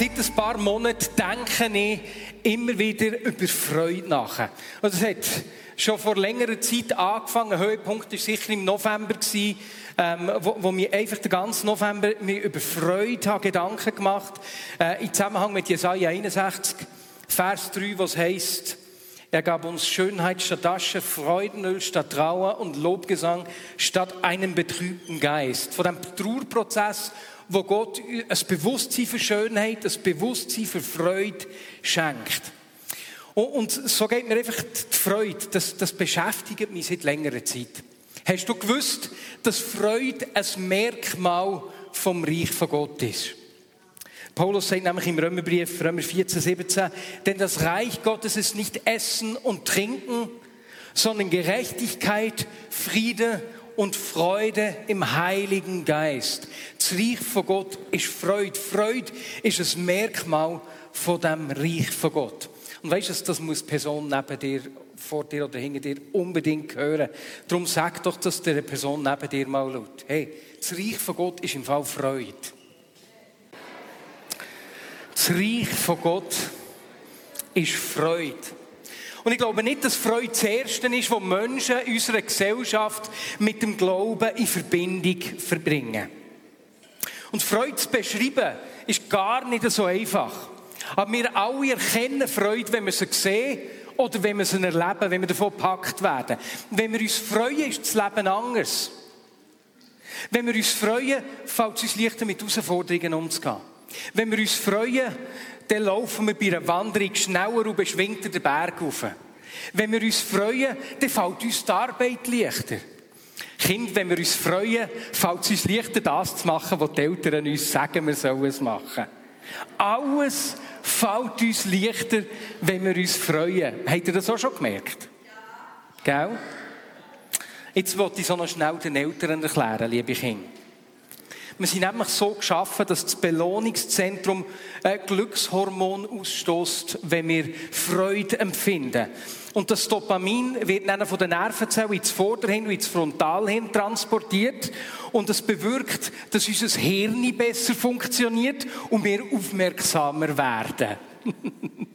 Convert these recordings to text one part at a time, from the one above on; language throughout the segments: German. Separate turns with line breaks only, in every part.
Seit ein paar Monaten denke ich immer wieder über Freude nach. Und es hat schon vor längerer Zeit angefangen. Höhepunkt war sicher im November, ähm, wo, wo mir einfach den ganzen November mir über Freude habe Gedanken gemacht äh, Im Zusammenhang mit Jesaja 61, Vers 3, was heißt: Er gab uns Schönheit statt Asche, Freudenöl statt Trauer und Lobgesang statt einem betrübten Geist. Von dem Trauerprozess wo Gott ein Bewusstsein für Schönheit, ein Bewusstsein für Freude schenkt. Und so geht mir einfach die Freude, das, das beschäftigt mich seit längerer Zeit. Hast du gewusst, dass Freude ein Merkmal vom Reich von Gott ist? Paulus sagt nämlich im Römerbrief, Römer 14, 17, denn das Reich Gottes ist nicht Essen und Trinken, sondern Gerechtigkeit, Friede und Freude im Heiligen Geist. Das Reich von Gott ist Freude. Freude ist ein Merkmal von dem Reich von Gott. Und weißt du, das muss die Person neben dir, vor dir oder hinter dir unbedingt hören. Darum sag doch das der Person neben dir mal laut. Hey, das Reich von Gott ist im Fall Freude. Das Reich von Gott ist Freude. Und ich glaube nicht, dass Freude das Erste ist, was Menschen in unserer Gesellschaft mit dem Glauben in Verbindung verbringen. Und Freude zu beschreiben, ist gar nicht so einfach. Aber wir alle erkennen Freude, wenn wir sie sehen oder wenn wir sie erleben, wenn wir davon gepackt werden. Wenn wir uns freuen, ist das Leben anders. Wenn wir uns freuen, fällt es uns leichter, mit Herausforderungen umzugehen. Wenn wir uns freuen, dann laufen wir bei einer Wanderung schneller und beschwingter den Berg rauf. Wenn wir uns freuen, dann fällt uns die Arbeit leichter. Kind, wenn wir uns freuen, fällt es uns leichter, das zu machen, was die Eltern uns sagen, wir sollen es machen. Alles fällt uns leichter, wenn wir uns freuen. Habt ihr das auch schon gemerkt? Ja. Gell? Jetzt wollte ich so noch schnell den Eltern erklären, liebe Kinder. Wir sind nämlich so geschaffen, dass das Belohnungszentrum ein Glückshormon ausstößt, wenn wir Freude empfinden. Und das Dopamin wird dann von den Nervenzellen ins Vorderhirn und ins Frontalhirn transportiert. Und das bewirkt, dass unser Hirn besser funktioniert und wir aufmerksamer werden.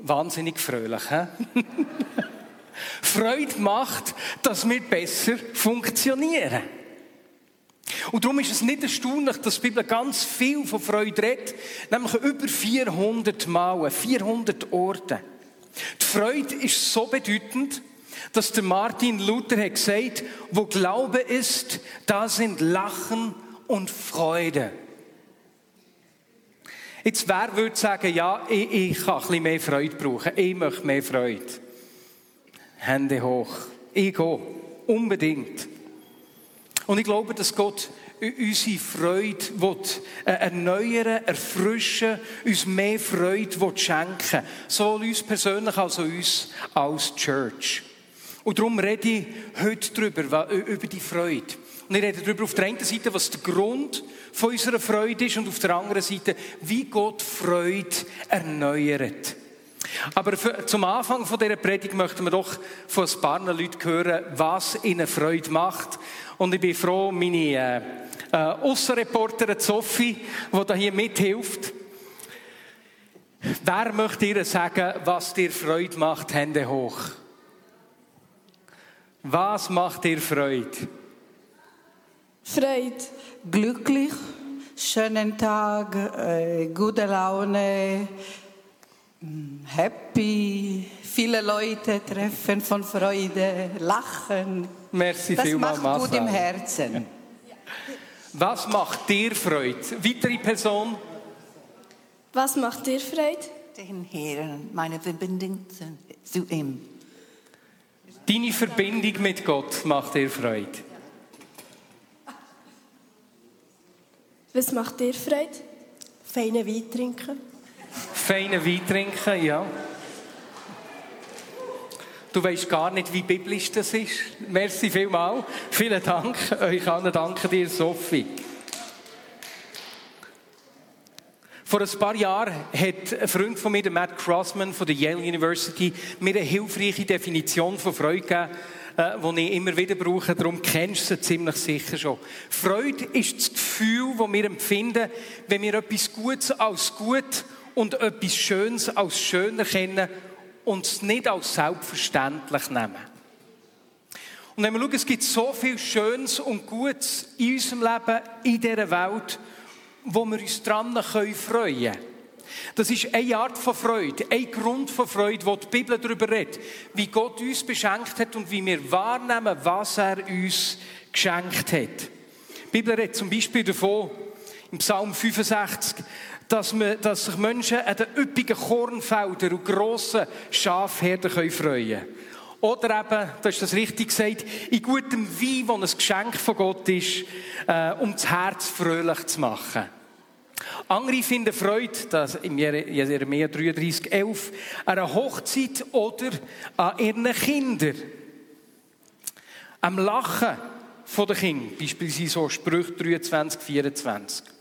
Wahnsinnig fröhlich, hä? Freude macht, dass wir besser funktionieren. Und darum ist es nicht erstaunlich, dass die Bibel ganz viel von Freude redet, nämlich über 400 Mal, 400 Orte. Die Freude ist so bedeutend, dass der Martin Luther hat gesagt, wo Glaube ist, da sind Lachen und Freude. Jetzt wer würde sagen, ja, ich, ich kann ein bisschen mehr Freude brauchen, ich möchte mehr Freude. Hände hoch. Ich gehe. Unbedingt. Und ich glaube, dass Gott unsere Freude will, äh, erneuern, erfrischen, uns mehr Freude will schenken. Sowohl uns persönlich als auch uns als Church. Und darum rede ich heute darüber, über die Freude. Und ich rede darüber auf der einen Seite, was der Grund von unserer Freude ist und auf der anderen Seite, wie Gott Freude erneuert. Aber für, zum Anfang von dieser Predigt möchten wir doch von ein paar Leuten hören, was ihnen Freude macht. Und ich bin froh, meine äh, äh, Aussenreporterin Sophie, die da hier mithilft. Wer möchte ihr sagen, was dir Freude macht? Hände hoch. Was macht dir Freude?
Freude. Glücklich, schönen Tag, äh, gute Laune, happy, viele Leute treffen von Freude, lachen.
Merci
das
vielmals,
macht gut im Herzen.
Was macht dir Freude? Weitere Person?
Was macht dir Freude?
Den Herrn, meine Verbindung zu ihm.
Deine Verbindung mit Gott macht dir Freude.
Was macht dir Freude?
Feine Wein trinken.
Feinen Wein trinken, ja. Du weißt gar nicht, wie biblisch das ist. Merci vielmal. Vielen Dank. Euch allen danke dir, Sophie. Vor ein paar Jahren hat ein Freund von mir, der Matt Crossman von der Yale University, mir eine hilfreiche Definition von Freude gegeben, äh, die ich immer wieder brauche. Darum kennst du sie ziemlich sicher schon. Freude ist das Gefühl, das wir empfinden, wenn wir etwas Gutes als gut und etwas Schönes als schön erkennen und es nicht als selbstverständlich nehmen. Und wenn wir schauen, es gibt so viel Schönes und Gutes in unserem Leben, in dieser Welt, wo wir uns dran freuen können. Das ist eine Art von Freude, ein Grund von Freude, wo die Bibel darüber redet, wie Gott uns beschenkt hat und wie wir wahrnehmen, was er uns geschenkt hat. Die Bibel redet zum Beispiel davon, im Psalm 65, dass, man, dass sich Menschen an den üppigen Kornfeldern und grossen Schafherden freuen können. Oder eben, du hast das richtig gesagt, in gutem Wein, der ein Geschenk von Gott ist, äh, um das Herz fröhlich zu machen. Andere finden Freude, dass im Jeremia 33, 11, an einer Hochzeit oder an ihren Kindern. Am Lachen der Kinder, beispielsweise so Sprüche 23, 24.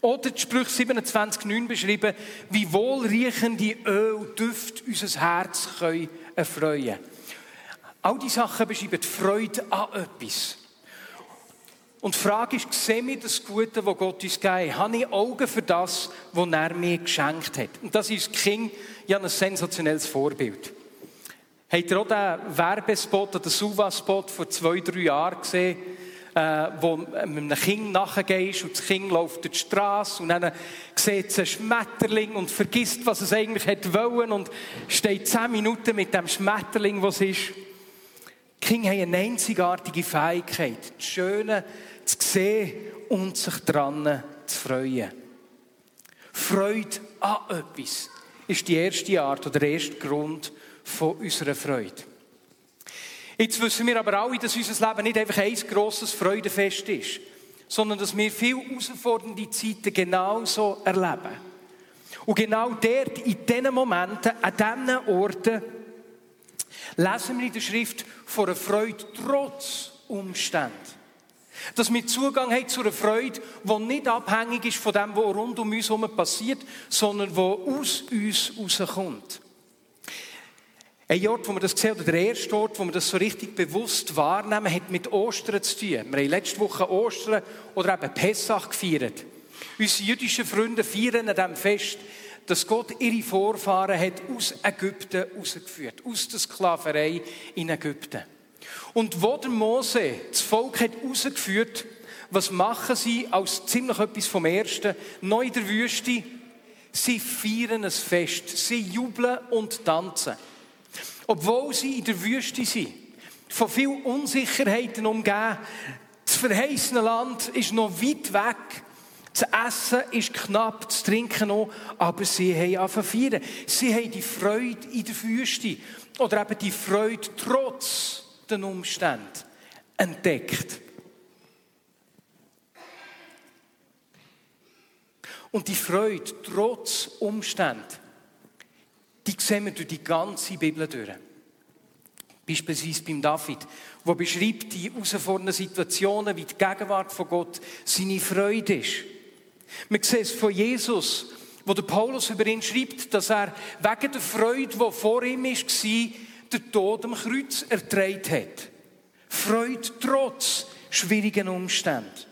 Oder die Sprüche 27, 9 beschrieben, wie wohlriechende Öl Düfte unser Herz können erfreuen All diese Sachen beschreiben die Freude an etwas. Und die Frage ist, sehen wir das Gute, das Gott uns gegeben hat? Habe ich Augen für das, was er mir geschenkt hat? Und das ist King ja ein sensationelles Vorbild. Habt ihr auch den Werbespot oder den Suva-Spot vor zwei, drei Jahren gesehen, äh, wo mit einem Kind nachgehst und das Kind läuft durch die Straße und dann sieht es einen Schmetterling und vergisst, was es eigentlich hätte wollen und steht zehn Minuten mit dem Schmetterling, was ist. Die Kinder haben eine einzigartige Fähigkeit, das Schöne zu sehen und sich daran zu freuen. Freude an etwas ist die erste Art oder der erste Grund von unserer Freude. Jetzt wissen wir aber alle, dass unser Leben nicht einfach ein grosses Freudefest ist, sondern dass wir viel herausfordernde Zeiten genauso erleben. Und genau dort, in diesen Momenten, an diesen Orten, lesen wir in der Schrift von einer Freude trotz Umständen. Dass wir Zugang haben zu einer Freude, die nicht abhängig ist von dem, was rund um uns herum passiert, sondern die aus uns rauskommt. Ein Ort, wo wir das sehen, oder der erste Ort, wo wir das so richtig bewusst wahrnehmen, hat mit Ostern zu tun. Wir haben letzte Woche Ostern oder eben Pessach gefeiert. Unsere jüdischen Freunde feiern an diesem Fest, dass Gott ihre Vorfahren hat aus Ägypten rausgeführt, aus der Sklaverei in Ägypten. Und wo der Mose das Volk hat rausgeführt, was machen sie als ziemlich etwas vom Ersten? Neu in der Wüste, sie feiern ein Fest, sie jubeln und tanzen. Obwohl sie in der Wüste sind, von vielen Unsicherheiten umgeben, das verheißene Land ist noch weit weg, das Essen ist knapp, das Trinken auch, aber sie haben angefangen Sie haben die Freude in der Wüste oder eben die Freude trotz den Umständen entdeckt. Und die Freude trotz Umständen, die sehen wir durch die ganze Bibel durch. Beispielsweise beim David, wo beschreibt die herausfordernden Situationen, wie die Gegenwart von Gott seine Freude ist. Wir sehen es von Jesus, wo der Paulus über ihn schreibt, dass er wegen der Freude, die vor ihm war, den Tod am Kreuz erträgt hat. Freude trotz schwierigen Umständen.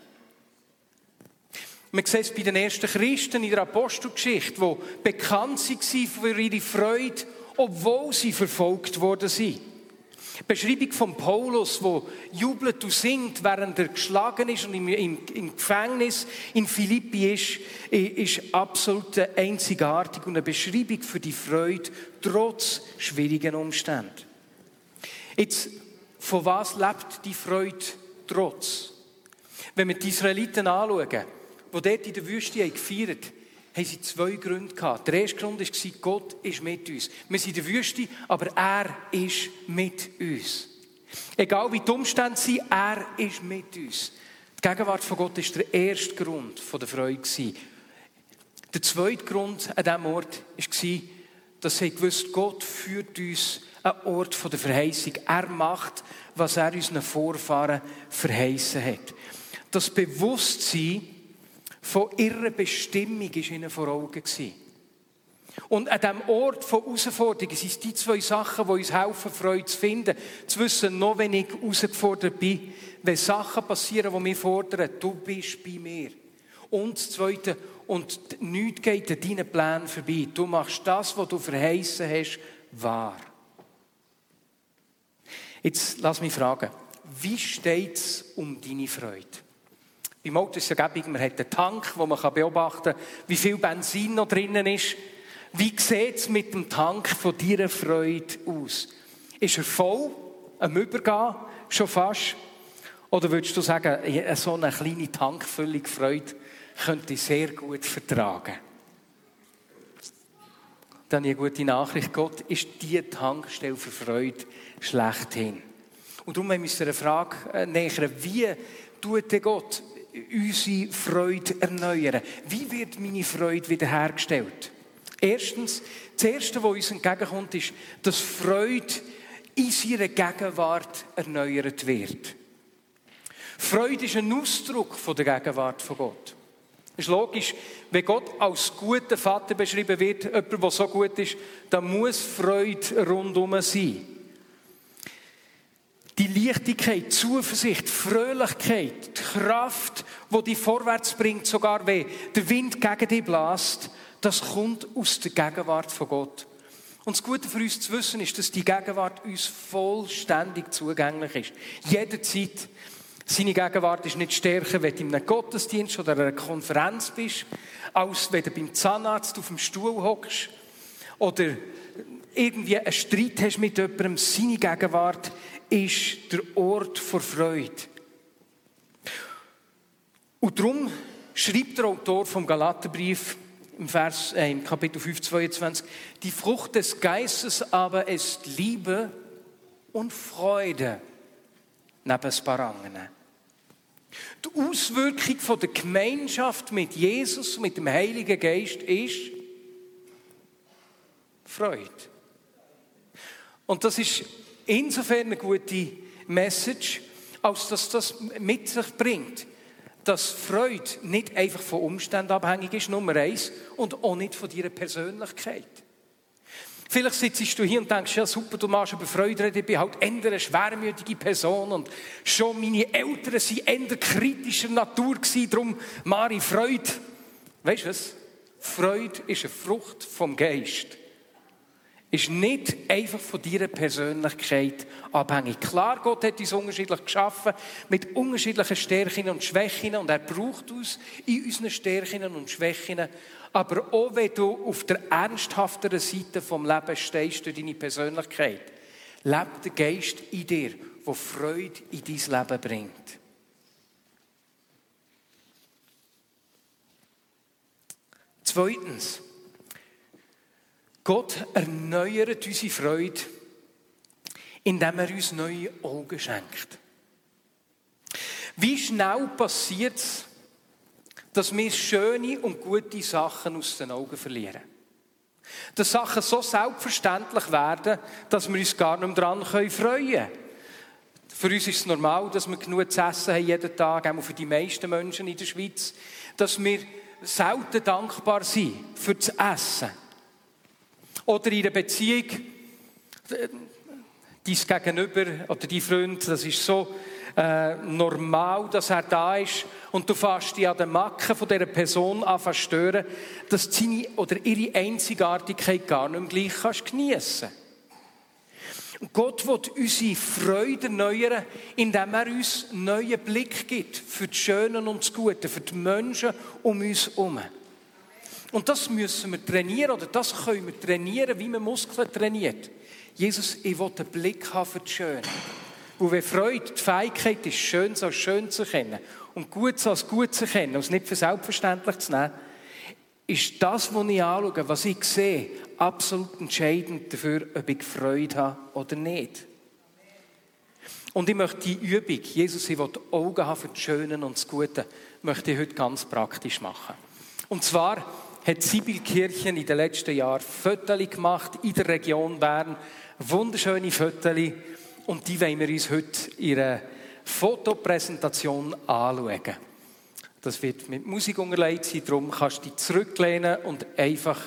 Man sieht es bei den ersten Christen in der Apostelgeschichte, die bekannt waren für ihre Freude, obwohl sie verfolgt worden sind. Die Beschreibung von Paulus, wo jubelt und singt, während er geschlagen ist und im, im, im Gefängnis in Philippi ist, ist absolut einzigartig und eine Beschreibung für die Freude trotz schwierigen Umständen. Jetzt, von was lebt die Freude trotz? Wenn wir die Israeliten anschauen, die dort in der Wüste gefeiert haben, haben sie zwei Gründe gehabt. Der erste Grund war, Gott ist mit uns. Wir sind in der Wüste, aber er ist mit uns. Egal wie die Umstände sind, er ist mit uns. Die Gegenwart von Gott ist der erste Grund der Freude. Der zweite Grund an diesem Ort war, dass sie gewusst, Gott führt uns an Ort der Verheißung. Er macht, was er unseren Vorfahren verheißen hat. Das Bewusstsein von ihrer Bestimmung war ihnen vor Augen. Und an diesem Ort von Herausforderungen sind die zwei Sachen, die uns helfen, Freude zu finden. Zu wissen, noch wenn ich herausgefordert bin, wenn Sachen passieren, die mich fordern, du bist bei mir. Und das Zweite, und nichts geht an deinen Plänen vorbei. Du machst das, was du verheißen hast, wahr. Jetzt lass mich fragen, wie steht es um deine Freude? Beim Auto ist es ja man hat einen Tank, wo man beobachten kann, wie viel Benzin noch drinnen ist. Wie sieht es mit dem Tank von deiner Freude aus? Ist er voll, am Übergehen, schon fast? Oder würdest du sagen, so eine kleine Tankfüllung Freude könnte ich sehr gut vertragen? Dann eine gute Nachricht. Gott ist die Tankstelle für Freude schlechthin. Und darum müssen wir eine Frage äh, nähern. Wie tut Gott unsere Freude erneuern? Wie wird meine Freude wiederhergestellt? Erstens, das Erste, was uns entgegenkommt, ist, dass Freude in seiner Gegenwart erneuert wird. Freude ist ein Ausdruck der Gegenwart von Gott. Es ist logisch, wenn Gott als guter Vater beschrieben wird, jemand, der so gut ist, dann muss Freude rundum sein. Die Leichtigkeit, Zuversicht, Fröhlichkeit, die Kraft, die dich vorwärts bringt, sogar wenn der Wind gegen dich bläst, das kommt aus der Gegenwart von Gott. Und das Gute für uns zu wissen ist, dass die Gegenwart uns vollständig zugänglich ist. Jederzeit. Seine Gegenwart ist nicht stärker, wenn du in einem Gottesdienst oder einer Konferenz bist, als wenn du beim Zahnarzt auf dem Stuhl hockst oder irgendwie einen Streit hast mit jemandem. Seine Gegenwart ist der Ort vor Freude. Und darum schreibt der Autor vom Galaterbrief im, Vers, äh, im Kapitel 5, 22, die Frucht des Geistes aber ist Liebe und Freude neben ein paar anderen. Die Auswirkung von der Gemeinschaft mit Jesus, mit dem Heiligen Geist ist Freude. Und das ist insofern eine gute Message, als dass das mit sich bringt, dass Freude nicht einfach von Umständen abhängig ist, Nummer eins, und auch nicht von deiner Persönlichkeit. Vielleicht sitzt du hier und denkst, ja super, du machst über Freude reden, ich bin halt eher eine schwermütige Person und schon meine Eltern waren eher kritischer Natur darum mache ich Freude. Weißt du was? Freude ist eine Frucht vom Geist ist nicht einfach von deiner Persönlichkeit abhängig. Klar, Gott hat uns unterschiedlich geschaffen, mit unterschiedlichen Stärken und Schwächen und er braucht uns in unseren Stärken und Schwächen. Aber auch wenn du auf der ernsthafteren Seite vom Lebens stehst durch deine Persönlichkeit, lebt der Geist in dir, der Freude in dein Leben bringt. Zweitens, Gott erneuert unsere Freude, indem er uns neue Augen schenkt. Wie schnell passiert es, dass wir schöne und gute Sachen aus den Augen verlieren? Dass Sachen so selbstverständlich werden, dass wir uns gar nicht mehr daran freuen können. Für uns ist es normal, dass wir genug zu essen haben jeden Tag, auch für die meisten Menschen in der Schweiz, dass wir selten dankbar sind für das Essen. Oder in einer Beziehung, dein Gegenüber oder dein Freund, das ist so äh, normal, dass er da ist und du fährst dich an den Macken von dieser Person an verstören, dass seine oder ihre Einzigartigkeit gar nicht mehr gleich kannst geniessen und Gott will unsere Freude erneuern, indem er uns einen neuen Blick gibt für das Schöne und das Gute, für die Menschen um uns herum. Und das müssen wir trainieren, oder das können wir trainieren, wie man Muskeln trainiert. Jesus, ich will einen Blick haben für das Schöne. Und wenn Freude die Fähigkeit ist, schön als schön zu kennen und gut als gut zu kennen und es nicht für selbstverständlich zu nehmen, ist das, was ich anschaue, was ich sehe, absolut entscheidend dafür, ob ich Freude habe oder nicht. Und ich möchte die Übung, Jesus, ich will die Augen haben für das Schöne und das Gute, möchte ich heute ganz praktisch machen. Und zwar hat Sibyl-Kirchen in den letzten Jahren Fotos gemacht in der Region Bern. Wunderschöne Fotos. Und die wollen wir uns heute in einer Fotopräsentation anschauen. Das wird mit Musik unterlegt sein, darum kannst du dich zurücklehnen und einfach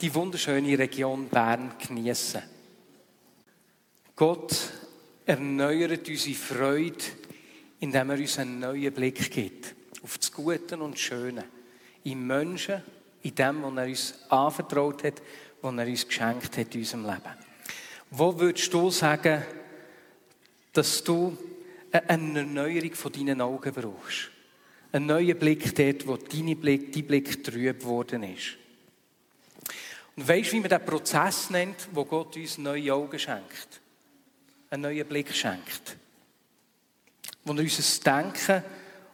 die wunderschöne Region Bern genießen. Gott erneuert unsere Freude, indem er uns einen neuen Blick gibt auf das Gute und Schöne im Menschen, in dem, was er uns anvertraut hat, was er uns geschenkt hat in unserem Leben. Wo würdest du sagen, dass du eine Erneuerung von deinen Augen brauchst? Einen neuen Blick dort, wo dein Blick, dein Blick trüb geworden ist. Und weißt du, wie man den Prozess nennt, wo Gott uns neue Augen schenkt? Einen neuen Blick schenkt. Wo er unser Denken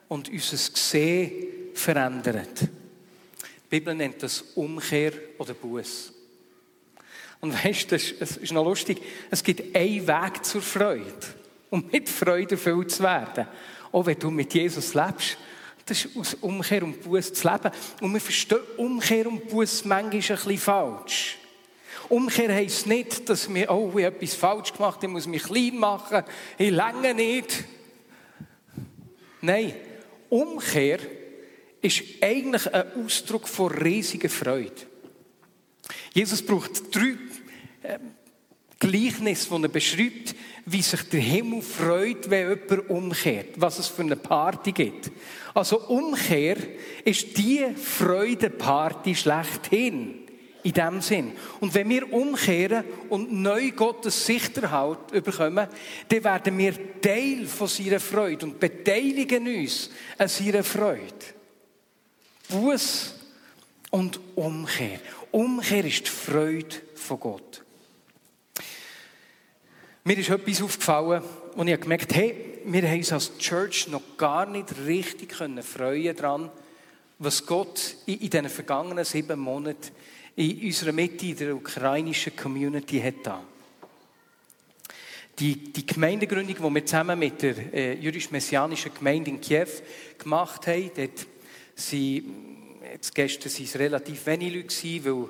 und unser Sehen verändert. Die Bibel nennt das Umkehr oder Buß. Und weißt du, es ist noch lustig, es gibt einen Weg zur Freude, um mit Freude erfüllt zu werden. Auch wenn du mit Jesus lebst, das ist aus Umkehr und Buß zu leben. Und wir verstehen Umkehr und Buß manchmal ein bisschen falsch. Umkehr heisst nicht, dass wir, oh, ich habe etwas falsch gemacht, ich muss mich klein machen, ich länge nicht. Nein, Umkehr ist eigentlich ein Ausdruck von riesiger Freude. Jesus braucht drei Gleichnisse, die er beschreibt, wie sich der Himmel freut, wenn jemand umkehrt, was es für eine Party gibt. Also Umkehr ist die Freudeparty schlechthin. In dem Sinn. Und wenn wir umkehren und neu Gottes Sichterhalt bekommen, dann werden wir Teil von seiner Freude und beteiligen uns an seiner Freude. Buß und Umkehr. Umkehr ist die Freude von Gott. Mir ist etwas aufgefallen und ich habe gemerkt, hey, wir haben uns als Church noch gar nicht richtig können freuen daran, was Gott in, den vergangenen sieben Monaten in unserer Mitte, in der ukrainischen Community hat da. Die, die Gemeindegründung, die wir zusammen mit der äh, jüdisch-messianischen Gemeinde in Kiew gemacht haben, dort sind, jetzt gestern waren es relativ wenige Leute, weil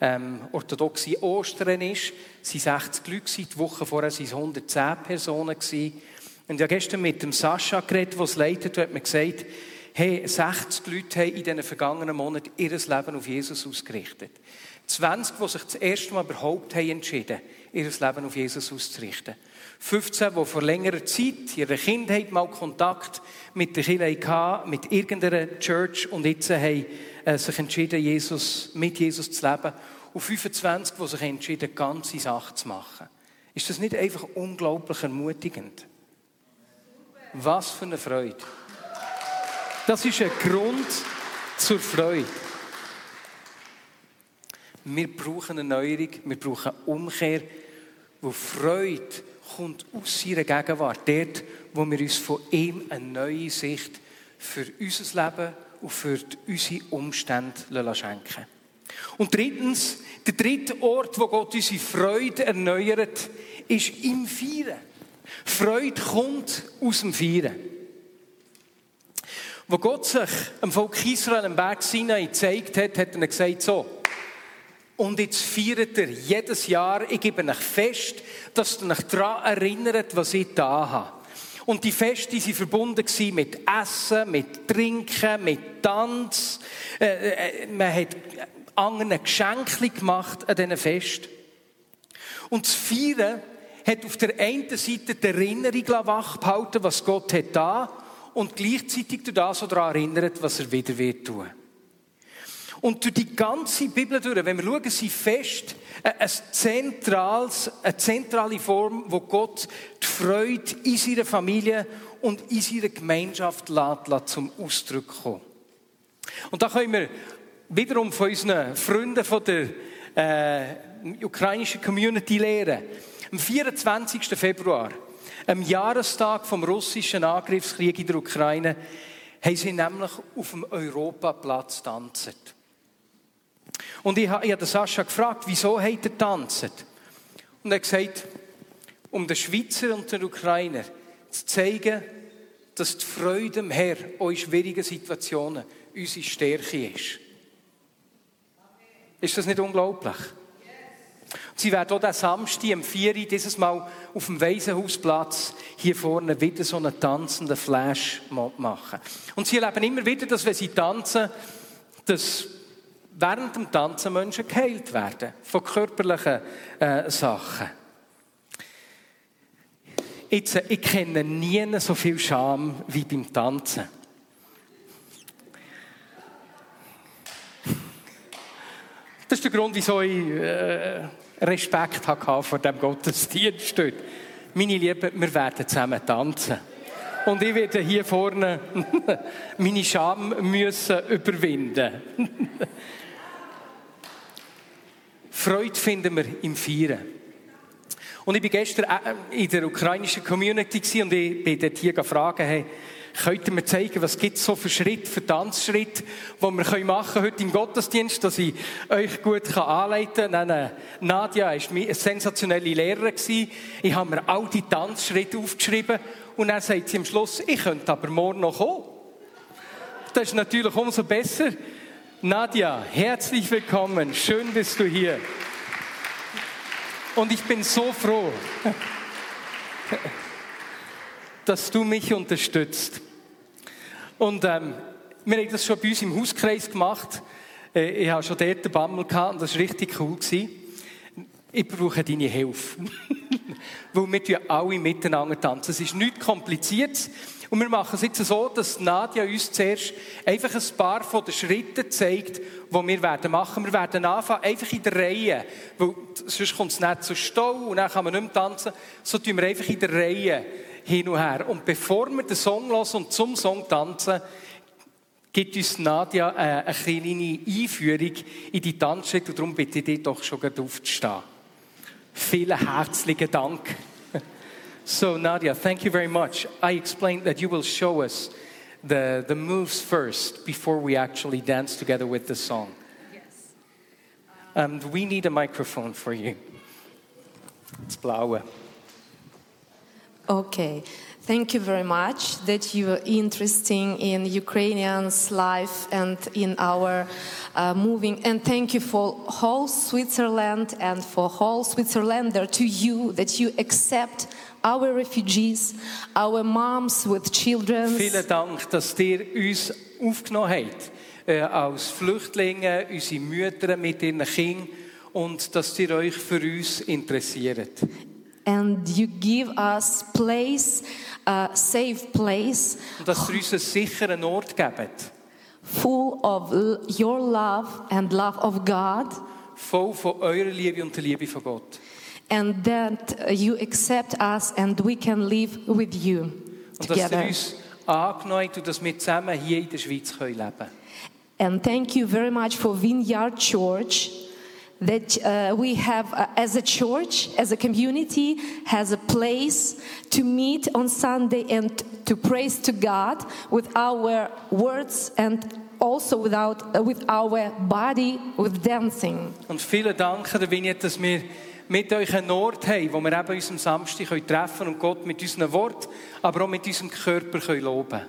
ähm, orthodoxe Ostern ist. Es waren 60 Leute, die Woche vorher waren es 110 Personen. Gewesen. Und habe gestern mit dem Sascha geredet, der es leitet, hat mir gesagt, hey, 60 Leute haben in den vergangenen Monaten ihr Leben auf Jesus ausgerichtet. 20, die sich das erste Mal überhaupt haben entschieden, ihr Leben auf Jesus auszurichten. 15, die vor längerer Zeit, in ihrer Kindheit mal Kontakt mit der Kirche hatten, mit irgendeiner Church und jetzt haben äh, sich entschieden, Jesus, mit Jesus zu leben. Und 25, die sich entschieden, die ganze Sache zu machen. Ist das nicht einfach unglaublich ermutigend? Was für eine Freude. Das ist ein Grund zur Freude. Wir brauchen eine Neuerung, wir brauchen eine Umkehr, wo Freude kommt aus seiner Gegenwart. Dort, wo wir uns von ihm eine neue Sicht für unser Leben und für unsere Umstände schenken Und drittens, der dritte Ort, wo Gott unsere Freude erneuert, ist im Feiern. Freude kommt aus dem Feiern. Wo Gott sich am Volk Israel am Berg Sinai gezeigt hat, hat er gesagt, so, und jetzt feiert er jedes Jahr, ich gebe euch fest, dass ihr euch daran erinnert, was ich da habe. Und die Feste waren verbunden mit Essen, mit Trinken, mit Tanz. Äh, äh, man hat anderen Geschenke gemacht an diesen Fest. Und das Feiern hat auf der einen Seite die Erinnerung wach behalten, was Gott hat da, und gleichzeitig so daran erinnert, was er wieder wird tun. Und durch die ganze Bibel durch, wenn wir schauen, sie fest ein zentrales, eine zentrale Form, wo Gott die Freude in seiner Familie und in seiner Gemeinschaft lässt, lässt zum Ausdruck kommen. Und da können wir wiederum von unseren Freunden von der äh, ukrainischen Community lernen. Am 24. Februar, am Jahrestag vom russischen Angriffskrieg in der Ukraine, haben sie nämlich auf dem Europaplatz tanzt. Und ich habe den Sascha gefragt, wieso hat er tanzt? Und er hat gesagt, um den Schweizer und den Ukrainer zu zeigen, dass die Freude am Herr auch in schwierigen Situationen unsere Stärke ist. Ist das nicht unglaublich? Sie werden auch diesen Samstag am 4. Uhr dieses Mal auf dem Waisenhausplatz hier vorne wieder so einen tanzenden Flash machen. Und sie erleben immer wieder, dass wenn sie tanzen, dass während dem Tanzen Menschen geheilt werden von körperlichen äh, Sachen. Jetzt, ich kenne nie so viel Scham wie beim Tanzen. Das ist der Grund, wieso ich äh, Respekt hatte vor dem Gottesdienst dort. Meine Lieben, wir werden zusammen tanzen. Und ich werde hier vorne meine Scham müssen überwinden. Freude finden wir im Feiern. Und ich war gestern äh, in der ukrainischen Community und ich bin dort hier fragen, hey, könnt ihr mir zeigen, was gibt es so für Schritte, für Tanzschritte, die wir machen können heute im Gottesdienst, dass ich euch gut anleiten kann. Dann, Nadia war eine sensationelle Lehrerin. Ich habe mir all die Tanzschritte aufgeschrieben und dann sagt sie am Schluss, ich könnte aber morgen noch kommen. Das ist natürlich umso besser. Nadia, herzlich willkommen. Schön bist du hier. Und ich bin so froh, dass du mich unterstützt. Und ähm, wir haben das schon bei uns im Hauskreis gemacht. Äh, ich habe schon dort den Bammel gehabt und das war richtig cool. Ich brauche deine Hilfe. Weil wir alle miteinander tanzen. Es ist nichts Kompliziertes. Und wir machen es jetzt so, dass Nadja uns zuerst einfach ein paar von den Schritten zeigt, die wir werden machen. Wir werden anfangen, einfach in der Reihe. Weil sonst kommt es nicht zu Stau und dann kann man nicht mehr tanzen. So tun wir einfach in der Reihe hin und her. Und bevor wir den Song hören und zum Song tanzen, gibt uns Nadja äh, eine kleine Einführung in die Tanzschritte. Darum bitte ich dich doch schon aufzustehen. Vielen herzlichen Dank. So, Nadia, thank you very much. I explained that you will show us the, the moves first before we actually dance together with the song. Yes. And we need a microphone for you. It's blaue.
Okay. Thank you very much that you are interested in Ukrainians' life and in our uh, moving. And thank you for whole Switzerland and for whole Switzerlander to you that you accept our refugees, our moms with children.
Vielen Dank, dass ihr uns aufgenommen habt äh, als Flüchtlinge, unsere Mütter mit ihren Kindern und dass ihr euch für uns interessiert.
And you give us place, a safe place.
Und dass ihr uns einen sicheren Ort gebt.
Full of your love and love of God.
Voll von eurer Liebe und der Liebe von Gott.
And that you accept us and we can live with you
und dass ihr uns angenommen und dass wir zusammen hier in der Schweiz können leben
And thank you very much for Vineyard Church that uh, we have uh, as a church, as a community, has a place to meet on Sunday and to praise to God with our words and also without, uh, with our body, with dancing.
Und vielen Dank, Vineyard, dass wir mit euch einen Ort haben, wo wir eben uns am Samstag treffen können und Gott mit unseren Worten, aber auch mit unserem Körper können loben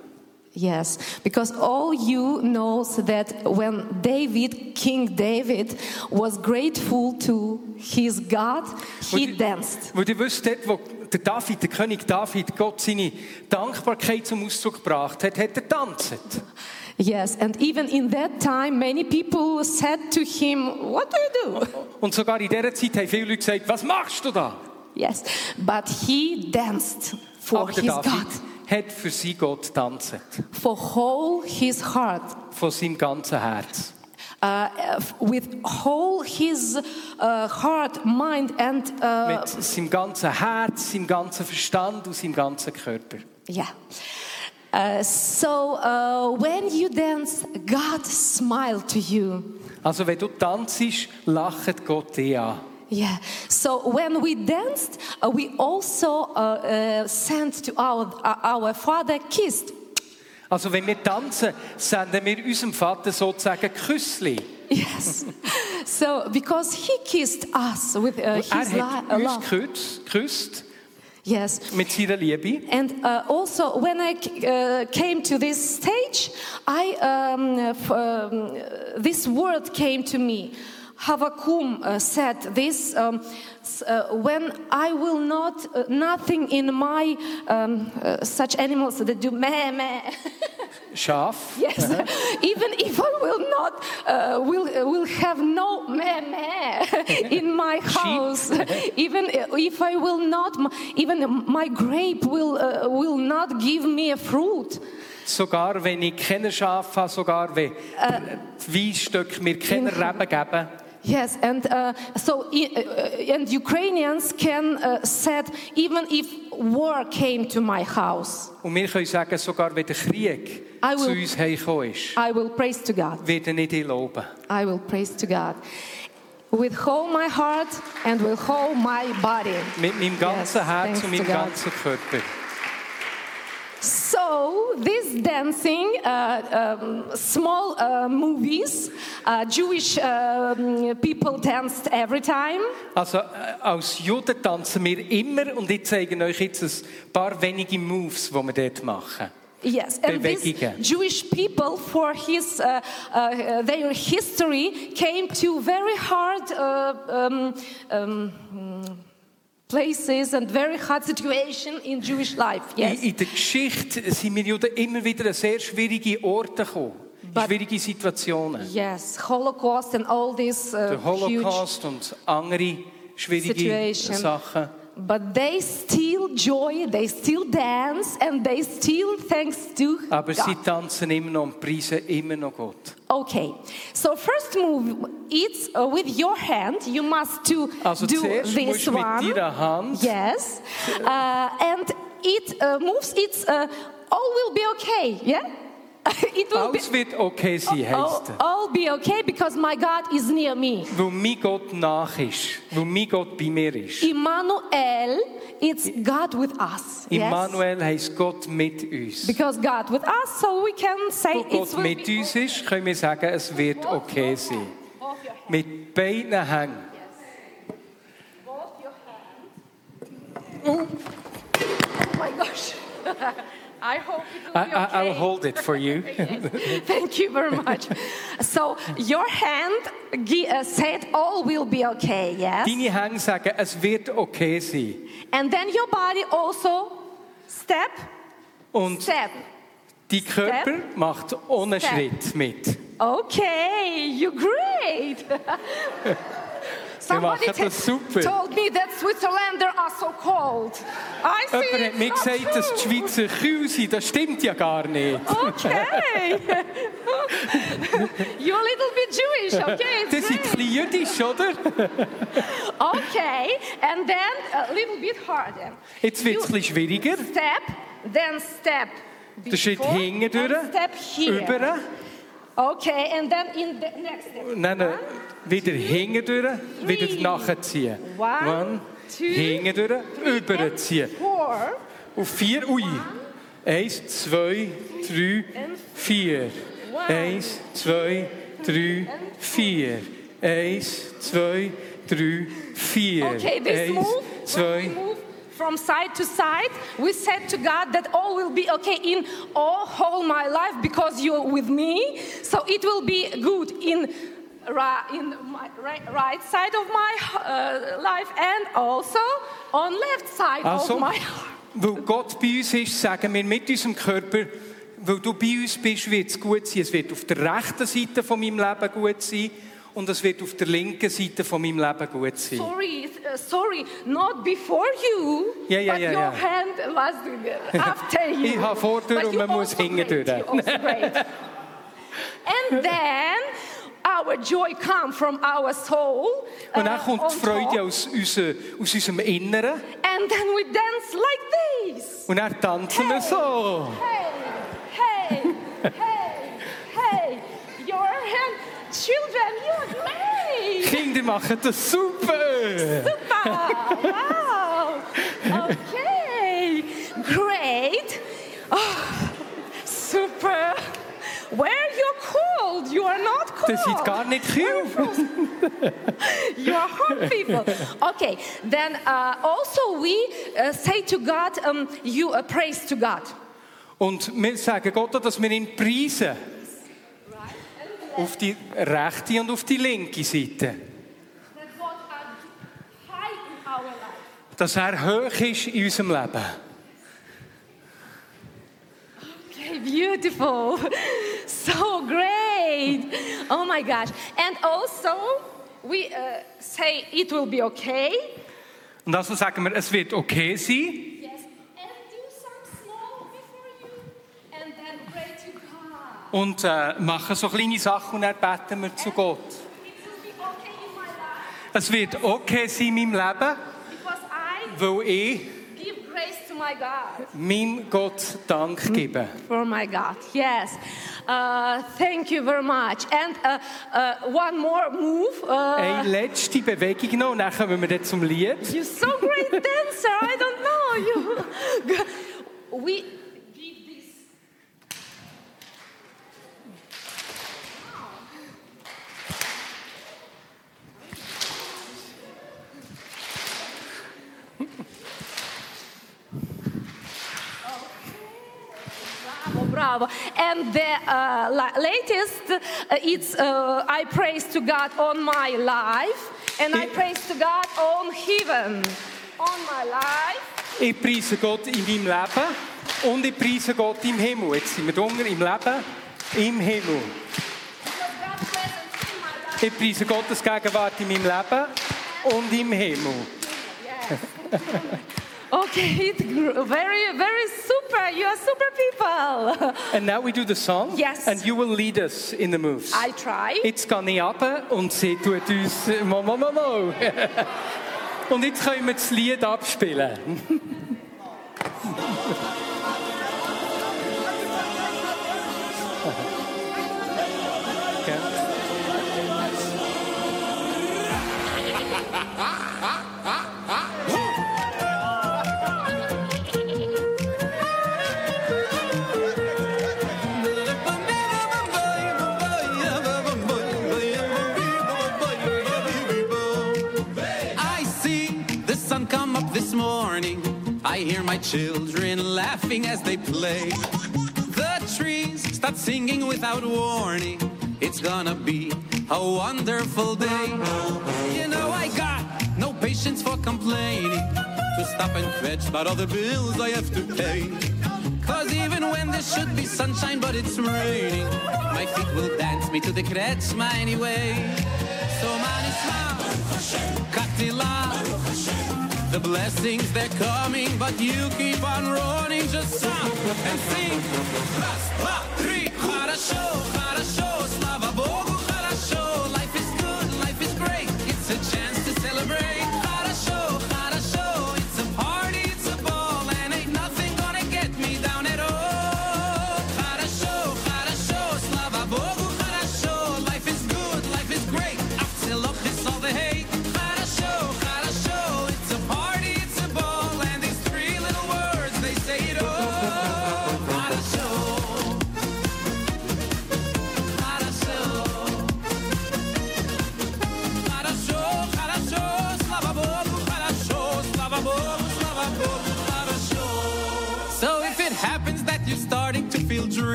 Yes, because all you knows that when David, King David, was grateful to his God, he danced.
Weil ihr wisst, dort, wo der David, der König David, Gott seine Dankbarkeit zum Ausdruck gebracht hat, hat er tanzt.
Yes, and even in that time, many people said to him, What do you do?
Und sogar in dieser Zeit haben viele Leute gesagt, was machst du da?
Yes, but he danced for
Aber
his
David
God.
hat für sie Gott tanzt.
For whole his heart.
Von seinem ganzen Herz.
Uh, with whole his uh, heart, mind and uh,
mit seinem ganzen Herz, seinem ganzen Verstand und seinem ganzen Körper.
Yeah. Uh, so uh, when you dance, God smiled to you.
Also wenn du tanzt, lacht Gott dich an.
Yeah. So when we danced, uh, we also uh, uh, sent to our our Father kissed.
Also wenn wir tanzen, senden wir unserem Vater sozusagen Küssli.
Yes. so because he kissed us with uh, his
er hat uns geküsst
Yes.
mit seiner Liebe.
And uh, also, when I uh, came to this stage, I um, um, this word came to me: Havakum uh, said this um, uh, when I will not, uh, nothing in my, um, uh, such animals that do meh, meh.
Schaf.
Yes, even if I will not, uh, will uh, will have no meh meh in my house. even if I will not, even my grape will uh, will not give me a fruit.
Sogar wenn ich keine Schafe habe, sogar wenn die Weinstöcke mir keine Reben geben.
Yes, and uh, so uh, and Ukrainians can uh, said even if war came to my house,
Und wir können sagen, sogar wenn der Krieg
I
zu
will-
uns heimgekommen ist,
I will praise to God.
wird er nicht loben.
I will praise to God with whole my heart and with whole my body.
Mit meinem ganzen
Yes,
Herz und meinem ganzen Körper.
So this dancing, uh, um, small uh, movies, uh, Jewish um, people danced every time.
Also äh, als Juden tanzen wir immer und ich zeige euch jetzt ein paar wenige Moves, die wir dort machen.
Yes, and these Jewish people, for his uh, uh, their history, came to very hard uh, um, um, places and very hard situation in Jewish life. Yes.
In, in der Geschichte sind wir Juden immer wieder an sehr schwierige Orte gekommen.
But-
schwierige Situationen.
Yes, Holocaust and all these uh,
Der Holocaust und andere schwierige
Situation.
Sachen.
But they still joy, they still dance, and they still thanks to
Aber
God.
sie tanzen immer noch und preisen immer noch Gott.
Okay, so first move, it's uh, with your hand. You must to
Also
do this
du mit
one.
Hand
Yes, uh, and it uh, moves. It's uh, all will be okay. Yeah, it will be.
Alles wird okay sein,
All,
heisst es.
all be okay because my God is near me.
Weil mein Gott nach ist. Weil mein Gott bei mir ist.
Emmanuel, it's God with us. Yes?
Immanuel heisst Gott mit uns.
Because God with us, so we can say
Weil Gott mit uns ist, können wir sagen, es wird okay sein. Mit beiden Händen.
Oh my gosh. I hope it will
I,
be okay.
I'll hold it for you.
Thank you very much. so your hand uh, said all will be okay, yes?
Deine Hände sagen, es wird okay sein.
And then your body also step,
Und
step.
dein Körper macht ohne
Step.
Schritt mit.
Okay, you're great. Somebody
machen das
te-
super.
told me that Switzerlander are so cold. I see
Jemand hat mir gesagt, dass die. Schweizer kühl sind. Das stimmt ja gar nicht.
Okay. You're a little bit Jewish, okay?
Das sind ein jüdisch, oder?
Okay, and then a little bit harder.
Jetzt wird es ein bisschen schwieriger.
Step, then step.
Der Schritt
before
hinten durch, über,
Okay, and then in the next step.
und dann wieder hinten durch, wieder nachziehen.
One, two,
hinten durch, überziehen.
Four.
Auf vier, ui. Eins, zwei, drei, vier. Eins, zwei, drei, vier. Eins, zwei, drei, vier.
Okay, this
Eins,
move,
zwei,
move from side to side, we said to God that all will be okay in all whole my life because you're with me. So it will be good in in my right, side of my uh, life and also on left side
Also,
of my
weil Gott bei uns ist, sagen wir mit unserem Körper, weil du bei uns bist, wird es gut sein. Es wird auf der rechten Seite von meinem Leben gut sein und es wird auf der linken Seite von meinem Leben gut sein.
Sorry, uh, sorry, not before you,
Yeah, yeah,
but
yeah,
your
yeah.
hand was uh, after you.
Ich habe vor dir und man muss
also
hinten durch.
And then our joy comes from our soul.
Und dann
uh,
kommt die Freude aus, unser, aus unserem Inneren
And then we dance like this.
und dann tanzen wir so.
Hey, hey, hey, hey. Children, you're great.
Kinder machen das super.
Super! Wow! Okay, great. Oh, super. Where you're cold? You are not cold.
Das sind gar nicht kühl.
You are hot people. Okay, then uh, also we uh, say to God, um, you uh, praise to God.
Und wir sagen Gott, dass wir ihn preisen. Auf die rechte und auf die linke Seite. Dass er hoch ist in unserem Leben.
Okay, beautiful. So great. Oh my gosh. And also, we uh, say it will be okay.
Und also sagen wir, es wird okay sein.
Yes. And do some small before you. And then pray to God.
Und äh, machen so kleine Sachen und dann beten wir zu Gott. Es wird okay sein in meinem Leben, weil ich meinem Gott Dank gebe.
For my God, yes. Uh, thank you very much. And uh, uh, one more move. Uh,
Eine letzte Bewegung noch und dann kommen wir dann zum Lied.
You're so great dancer. I don't know you. We Bravo, bravo. And the uh, la- latest, uh, it's uh, I praise to God on my life, and I praise to God on heaven, on my life.
Ich preise Gott in meinem Leben und ich preise Gott im Himmel. Jetzt sind wir drunter im Leben, im Himmel. Ich preise Gottes Gegenwart in meinem Leben und im Himmel.
Okay, it grew very, very super. You are super people.
And now we do the song.
Yes.
And you will lead us in the moves.
I try.
Jetzt gehe ich runter und sie tut uns mo, mo, mo, mo. Und jetzt können wir das Lied abspielen.
Come up this morning. I hear my children laughing as they play. The trees start singing without warning. It's gonna be a wonderful day. You know, I got no patience for complaining. To stop and fetch about all the bills I have to pay. Cause even when there should be sunshine, but it's raining, my feet will dance me to the kretschma anyway. So many smiles, Katila The blessings they're coming, but you keep on running. Just stop and sing. Раз, два, три. Хорошо, хорошо,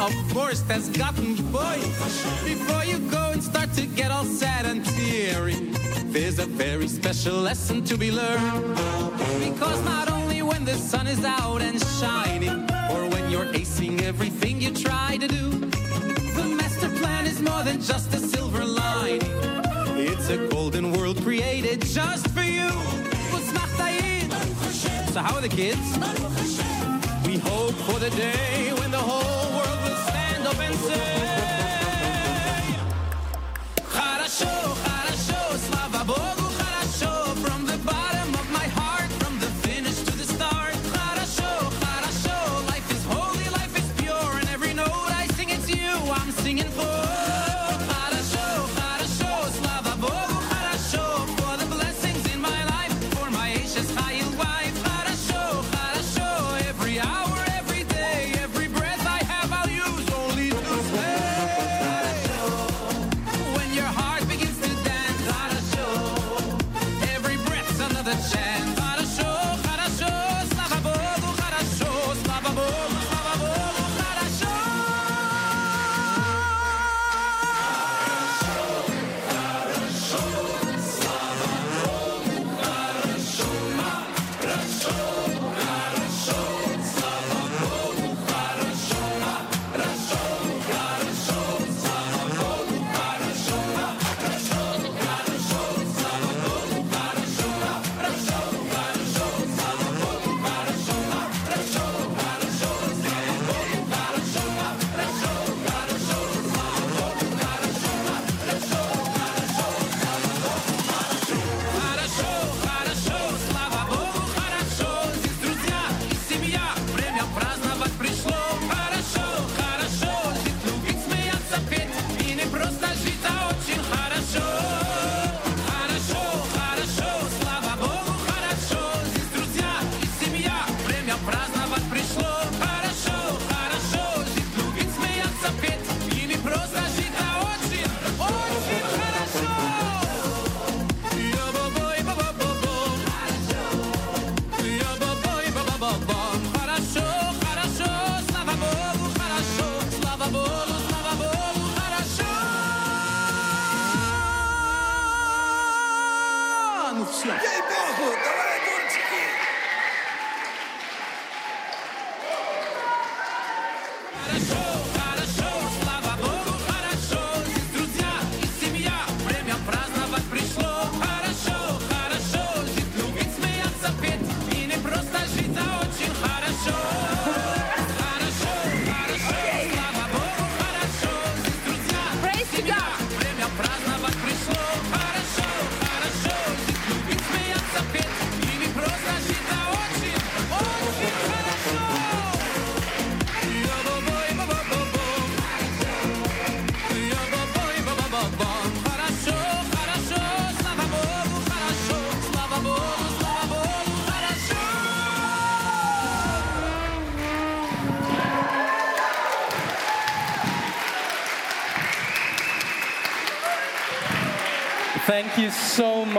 Of force that's gotten full, before you go and start to get all sad and teary, there's a very special lesson to be learned. Because not only when the sun is out and shining, or when you're acing everything you try to do, the master plan is more than just a silver lining. It's a golden world created just for you. So how are the kids? We hope for the day when the whole world say,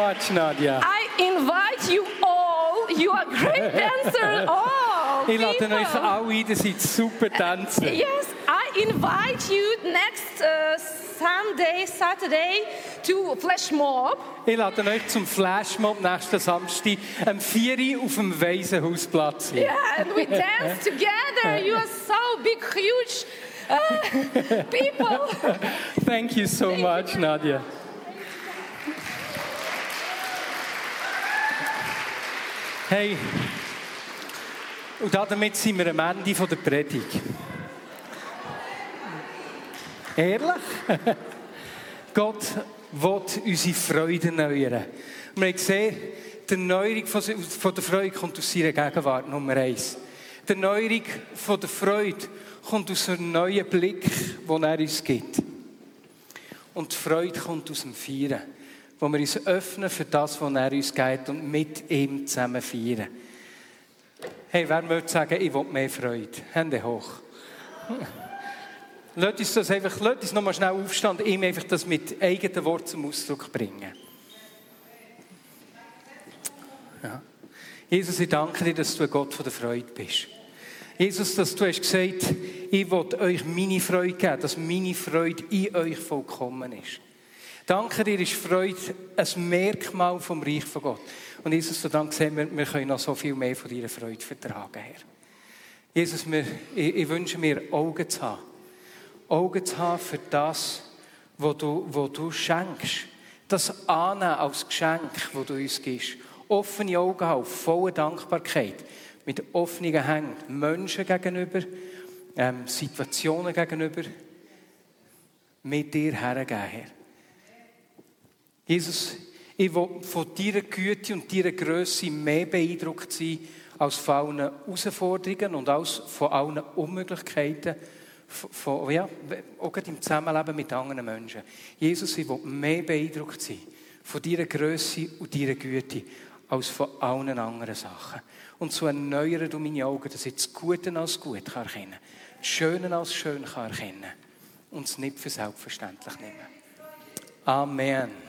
much, Nadia.
I invite you all. You are great dancers. All
Ich lade euch alle ein, ihr seid super Tänzer.
Yes, I invite you next uh, Sunday, Saturday to Flash Mob.
Ich lade euch zum Flashmob nächsten Samstag am 4 Uhr auf dem Waisenhausplatz.
Yeah, and we dance together. You are so big, huge uh, people.
Thank you so much, Nadia. Hey, und damit sind wir am Ende der Predigt. Ehrlich? Gott will unsere Freude erneuern. Und wir haben gesehen, die Erneuerung von der Freude kommt aus seiner Gegenwart, Nummer eins. Die Erneuerung von der Freude kommt aus einem neuen Blick, den er uns gibt. Und die Freude kommt aus dem Feiern, wo wir uns öffnen für das, was er uns gibt und mit ihm zusammen feiern. Hey, wer möchte sagen, ich will mehr Freude? Hände hoch. Lasst uns das einfach, lasst uns nochmal schnell aufstehen und ihm einfach das mit eigenen Worten zum Ausdruck bringen. Ja. Jesus, ich danke dir, dass du ein Gott von der Freude bist. Jesus, dass du hast gesagt, ich will euch meine Freude geben, dass meine Freude in euch vollkommen ist. Danke dir, ist Freude ein Merkmal vom Reich von Gott. Und Jesus, so danke sehen wir, wir können noch so viel mehr von deiner Freude vertragen, Herr. Jesus, wir, ich, ich wünsche mir Augen zu haben. Augen zu haben für das, was du, was du schenkst. Das annehmen als Geschenk, das du uns gibst. Offene Augen haben, volle Dankbarkeit. Mit offenen Händen. Menschen gegenüber, ähm, Situationen gegenüber. Mit dir hergeben, Herr. Jesus, ich will von deiner Güte und deiner Größe mehr beeindruckt sein als von allen Herausforderungen und als von allen Unmöglichkeiten, von, ja, auch im Zusammenleben mit anderen Menschen. Jesus, ich will mehr beeindruckt sein von deiner Größe und deiner Güte als von allen anderen Sachen. Und so erneuere du meine Augen, dass ich das Gute als gut kann erkennen kann, das Schöne als schön kann erkennen und es nicht für selbstverständlich nehmen. Amen.